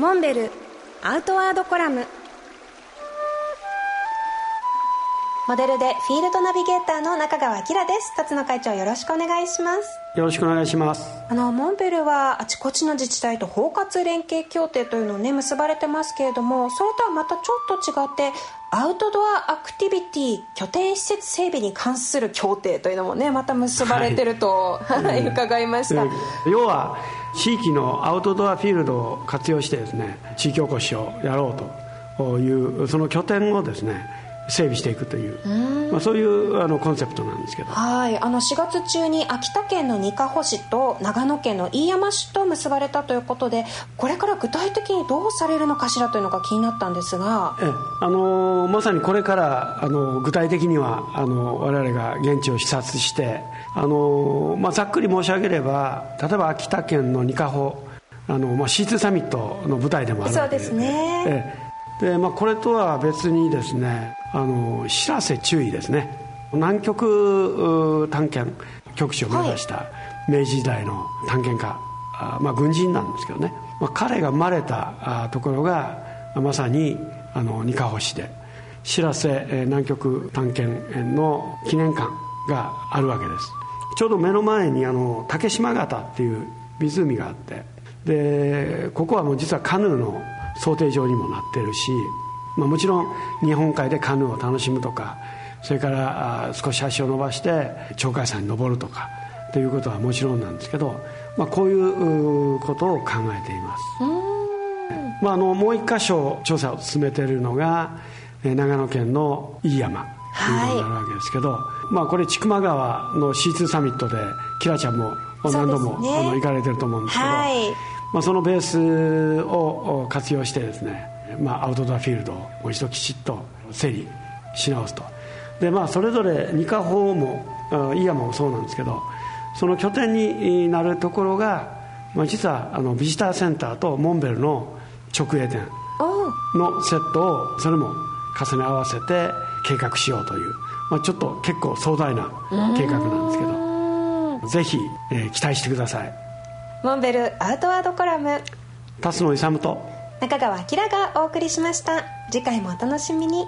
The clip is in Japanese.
モンベルアウトワードコラム。モデルでフィールドナビゲーターの中川明です。辰野会長よろしくお願いします。よろしくお願いします。あのモンベルはあちこちの自治体と包括連携協定というのをね結ばれてますけれどもそれとはまたちょっと違ってアウトドアアクティビティ拠点施設整備に関する協定というのもねまた結ばれてると、はい、伺いました、要は地域のアウトドアフィールドを活用してですね地域おこしをやろうというその拠点をですね整備していくという、まあ、そういうあのコンセプトなんですけど。はい。あの4月中に秋田県のにかほ市と長野県の飯山市と結ばれたということでこれから具体的にどうされるのかしらというのが気になったんですが。えあのまさにこれからあの具体的にはあの我々が現地を視察してあの、まあ、ざっくり申し上げれば例えば秋田県のにかほあの、まあ、C2 サミットの舞台でもあるそうですね、えで、まあ、これとは別にですねあの知らせ注意ですね。南極探検局長を目指した明治時代の探検家、はい、まあ、軍人なんですけどね、まあ、彼が生まれたところがまさにあの二カ市で知らせ南極探検の記念館があるわけです。ちょうど目の前にあの竹島潟っていう湖があってでここはもう実はカヌーの想定上にもなってるし、まあ、もちろん日本海でカヌーを楽しむとかそれから少し足を伸ばして鳥海山に登るとかということはもちろんなんですけど、まあ、こういうことを考えています、まあ、あのもう一箇所調査を進めているのが長野県の飯山ということになるわけですけど、はい、まあ、これ千曲川の C2 サミットでキラちゃんも何度も、ね、あの行かれてると思うんですけど、はい。まあ、そのベースを活用してですね、まあ、アウトドアフィールドをもう一度きちっと整理し直すと。で、まあ、それぞれ二カ法も飯山もそうなんですけどその拠点になるところが、まあ、実はあのビジターセンターとモンベルの直営店のセットをそれも重ね合わせて計画しようという、まあ、ちょっと結構壮大な計画なんですけどぜひ、えー、期待してください。モンベルアウトワードコラム。辰野勇と中川明がお送りしました。次回もお楽しみに